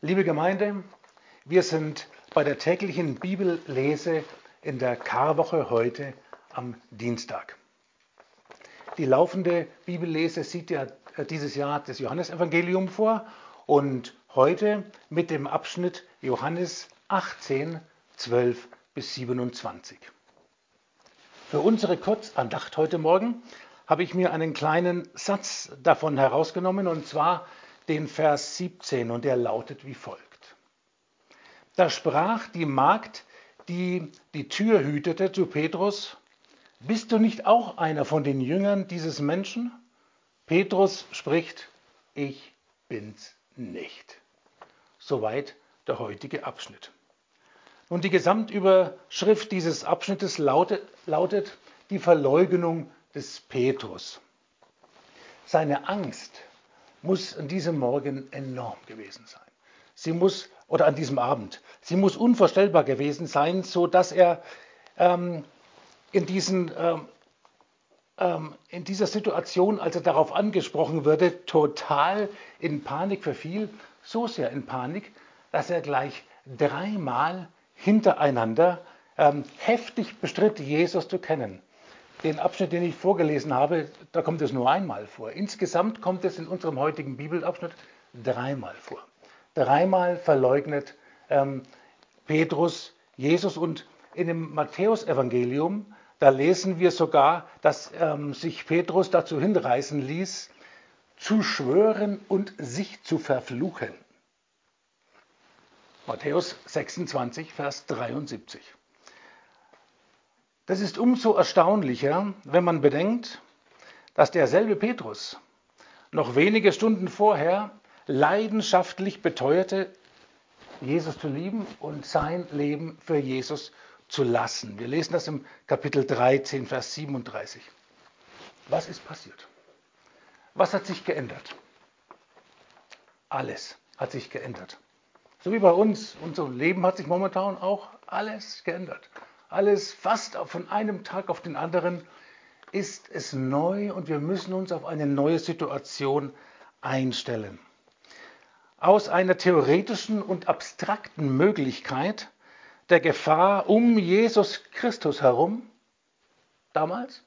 Liebe Gemeinde, wir sind bei der täglichen Bibellese in der Karwoche heute am Dienstag. Die laufende Bibellese sieht ja dieses Jahr das Johannesevangelium vor und heute mit dem Abschnitt Johannes 18, 12 bis 27. Für unsere Kurzandacht heute Morgen habe ich mir einen kleinen Satz davon herausgenommen, und zwar den Vers 17, und der lautet wie folgt. Da sprach die Magd, die die Tür hütete, zu Petrus, Bist du nicht auch einer von den Jüngern dieses Menschen? Petrus spricht, Ich bin's nicht. Soweit der heutige Abschnitt. Und die Gesamtüberschrift dieses Abschnittes lautet, lautet die Verleugnung des Petrus. Seine Angst muss an diesem Morgen enorm gewesen sein. Sie muss, oder an diesem Abend, sie muss unvorstellbar gewesen sein, so dass er ähm, in, diesen, ähm, ähm, in dieser Situation, als er darauf angesprochen wurde, total in Panik verfiel, so sehr in Panik, dass er gleich dreimal hintereinander ähm, heftig bestritt, Jesus zu kennen. Den Abschnitt, den ich vorgelesen habe, da kommt es nur einmal vor. Insgesamt kommt es in unserem heutigen Bibelabschnitt dreimal vor. Dreimal verleugnet ähm, Petrus Jesus und in dem Matthäusevangelium, da lesen wir sogar, dass ähm, sich Petrus dazu hinreißen ließ, zu schwören und sich zu verfluchen. Matthäus 26, Vers 73. Das ist umso erstaunlicher, wenn man bedenkt, dass derselbe Petrus noch wenige Stunden vorher leidenschaftlich beteuerte, Jesus zu lieben und sein Leben für Jesus zu lassen. Wir lesen das im Kapitel 13, Vers 37. Was ist passiert? Was hat sich geändert? Alles hat sich geändert. So wie bei uns, unser Leben hat sich momentan auch alles geändert alles fast von einem Tag auf den anderen ist es neu und wir müssen uns auf eine neue Situation einstellen. Aus einer theoretischen und abstrakten Möglichkeit der Gefahr um Jesus Christus herum, damals,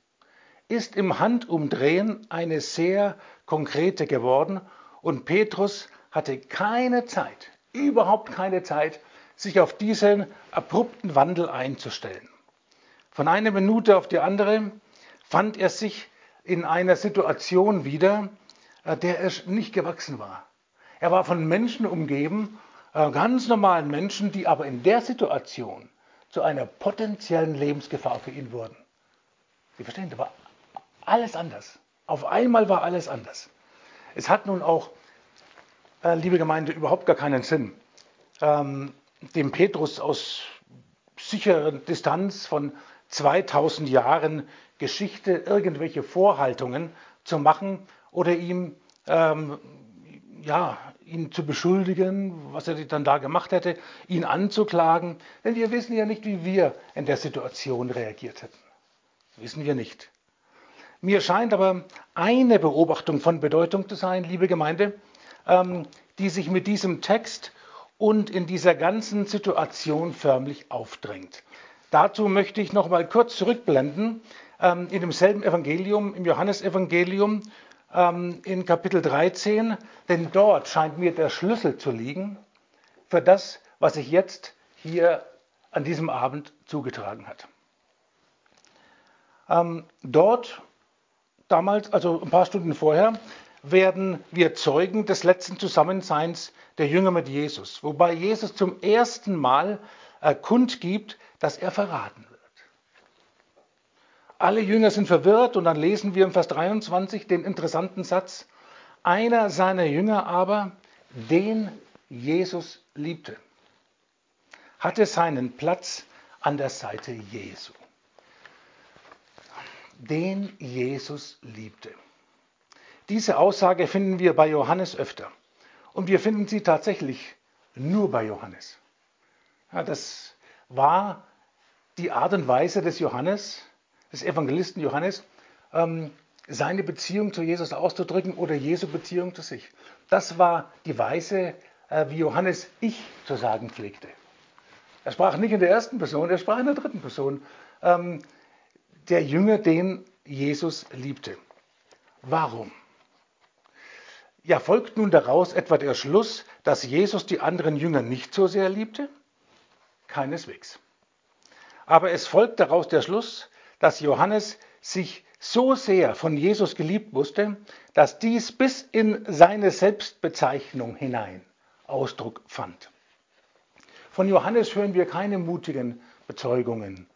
ist im Handumdrehen eine sehr konkrete geworden und Petrus hatte keine Zeit, überhaupt keine Zeit, sich auf diesen abrupten Wandel einzustellen. Von einer Minute auf die andere fand er sich in einer Situation wieder, äh, der er nicht gewachsen war. Er war von Menschen umgeben, äh, ganz normalen Menschen, die aber in der Situation zu einer potenziellen Lebensgefahr für ihn wurden. Sie verstehen, da war alles anders. Auf einmal war alles anders. Es hat nun auch, äh, liebe Gemeinde, überhaupt gar keinen Sinn, ähm, dem Petrus aus sicherer Distanz von 2000 Jahren Geschichte irgendwelche Vorhaltungen zu machen oder ihm ähm, ja, ihn zu beschuldigen, was er dann da gemacht hätte, ihn anzuklagen. Denn wir wissen ja nicht, wie wir in der Situation reagiert hätten. Wissen wir nicht. Mir scheint aber eine Beobachtung von Bedeutung zu sein, liebe Gemeinde, ähm, die sich mit diesem Text und in dieser ganzen Situation förmlich aufdrängt. Dazu möchte ich noch mal kurz zurückblenden ähm, in demselben Evangelium, im Johannesevangelium ähm, in Kapitel 13, denn dort scheint mir der Schlüssel zu liegen für das, was sich jetzt hier an diesem Abend zugetragen hat. Ähm, dort, damals, also ein paar Stunden vorher, werden wir Zeugen des letzten Zusammenseins der Jünger mit Jesus, wobei Jesus zum ersten Mal äh, kundgibt, dass er verraten wird. Alle Jünger sind verwirrt und dann lesen wir im Vers 23 den interessanten Satz, einer seiner Jünger aber, den Jesus liebte, hatte seinen Platz an der Seite Jesu. Den Jesus liebte. Diese Aussage finden wir bei Johannes öfter. Und wir finden sie tatsächlich nur bei Johannes. Ja, das war die Art und Weise des Johannes, des Evangelisten Johannes, ähm, seine Beziehung zu Jesus auszudrücken oder Jesu Beziehung zu sich. Das war die Weise, äh, wie Johannes ich zu sagen pflegte. Er sprach nicht in der ersten Person, er sprach in der dritten Person. Ähm, der Jünger, den Jesus liebte. Warum? Ja, folgt nun daraus etwa der Schluss, dass Jesus die anderen Jünger nicht so sehr liebte? Keineswegs. Aber es folgt daraus der Schluss, dass Johannes sich so sehr von Jesus geliebt wusste, dass dies bis in seine Selbstbezeichnung hinein Ausdruck fand. Von Johannes hören wir keine mutigen Bezeugungen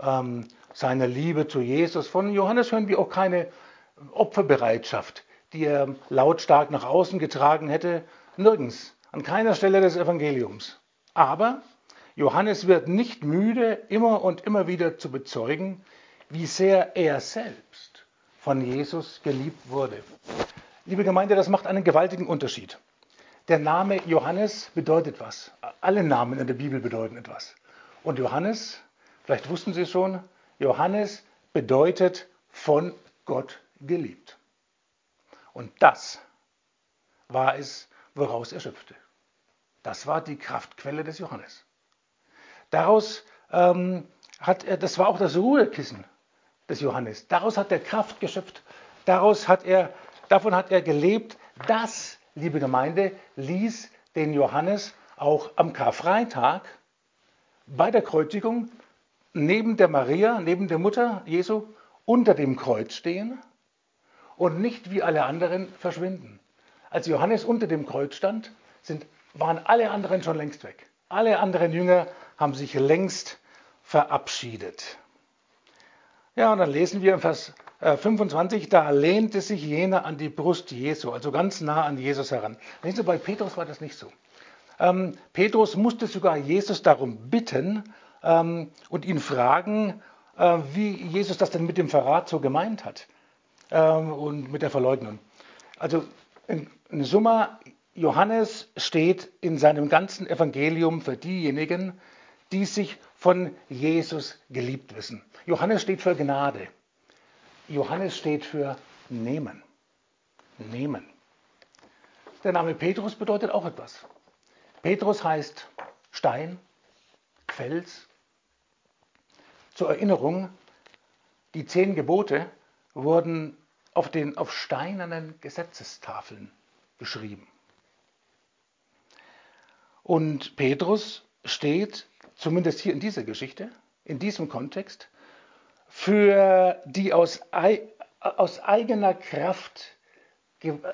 ähm, seiner Liebe zu Jesus. Von Johannes hören wir auch keine Opferbereitschaft, die er lautstark nach außen getragen hätte. Nirgends, an keiner Stelle des Evangeliums. Aber Johannes wird nicht müde, immer und immer wieder zu bezeugen, wie sehr er selbst von Jesus geliebt wurde. Liebe Gemeinde, das macht einen gewaltigen Unterschied. Der Name Johannes bedeutet was. Alle Namen in der Bibel bedeuten etwas. Und Johannes, vielleicht wussten Sie es schon, Johannes bedeutet von Gott geliebt. Und das war es, woraus er schöpfte. Das war die Kraftquelle des Johannes. Daraus ähm, hat er, das war auch das Ruhekissen des Johannes. Daraus hat er Kraft geschöpft. Daraus hat er, davon hat er gelebt. Das, liebe Gemeinde, ließ den Johannes auch am Karfreitag bei der Kreuzigung neben der Maria, neben der Mutter Jesu, unter dem Kreuz stehen und nicht wie alle anderen verschwinden. Als Johannes unter dem Kreuz stand, sind, waren alle anderen schon längst weg. Alle anderen Jünger haben sich längst verabschiedet. Ja, und dann lesen wir im Vers 25, äh, da lehnte sich jener an die Brust Jesu, also ganz nah an Jesus heran. Lesen Sie, bei Petrus war das nicht so. Ähm, Petrus musste sogar Jesus darum bitten ähm, und ihn fragen, äh, wie Jesus das denn mit dem Verrat so gemeint hat ähm, und mit der Verleugnung. Also in, in Summa, Johannes steht in seinem ganzen Evangelium für diejenigen, die sich von Jesus geliebt wissen. Johannes steht für Gnade. Johannes steht für nehmen. Nehmen. Der Name Petrus bedeutet auch etwas. Petrus heißt Stein, Fels. Zur Erinnerung, die zehn Gebote wurden auf, den, auf steinernen Gesetzestafeln geschrieben. Und Petrus steht zumindest hier in dieser Geschichte, in diesem Kontext, für die aus, aus eigener Kraft,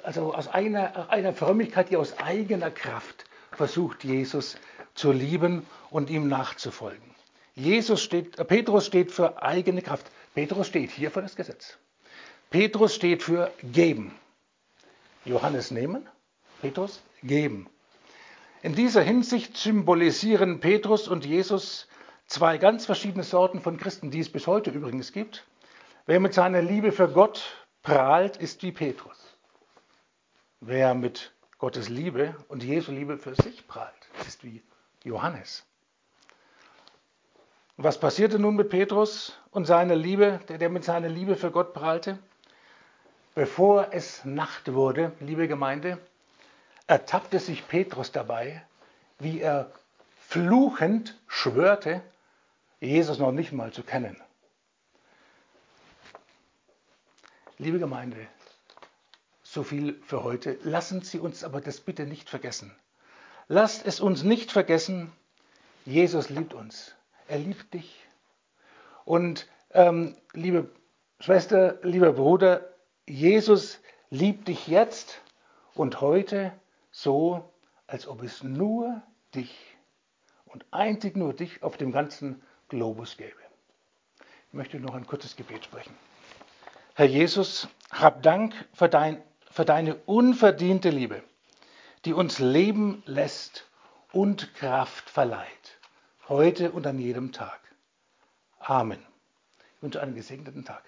also aus einer, einer Frömmigkeit, die aus eigener Kraft versucht, Jesus zu lieben und ihm nachzufolgen. Jesus steht, äh, Petrus steht für eigene Kraft. Petrus steht hier für das Gesetz. Petrus steht für geben. Johannes nehmen, Petrus geben. In dieser Hinsicht symbolisieren Petrus und Jesus zwei ganz verschiedene Sorten von Christen, die es bis heute übrigens gibt. Wer mit seiner Liebe für Gott prahlt, ist wie Petrus. Wer mit Gottes Liebe und Jesu Liebe für sich prahlt, ist wie Johannes. was passierte nun mit Petrus und seiner Liebe, der, der mit seiner Liebe für Gott prahlte? Bevor es Nacht wurde, liebe Gemeinde, ertappte sich Petrus dabei, wie er fluchend schwörte, Jesus noch nicht mal zu kennen. Liebe Gemeinde, so viel für heute. Lassen Sie uns aber das bitte nicht vergessen. Lasst es uns nicht vergessen, Jesus liebt uns. Er liebt dich. Und ähm, liebe Schwester, lieber Bruder, Jesus liebt dich jetzt und heute so, als ob es nur dich und einzig nur dich auf dem ganzen Globus gäbe. Ich möchte noch ein kurzes Gebet sprechen. Herr Jesus, hab Dank für, dein, für deine unverdiente Liebe, die uns leben lässt und Kraft verleiht, heute und an jedem Tag. Amen. Ich wünsche einen gesegneten Tag.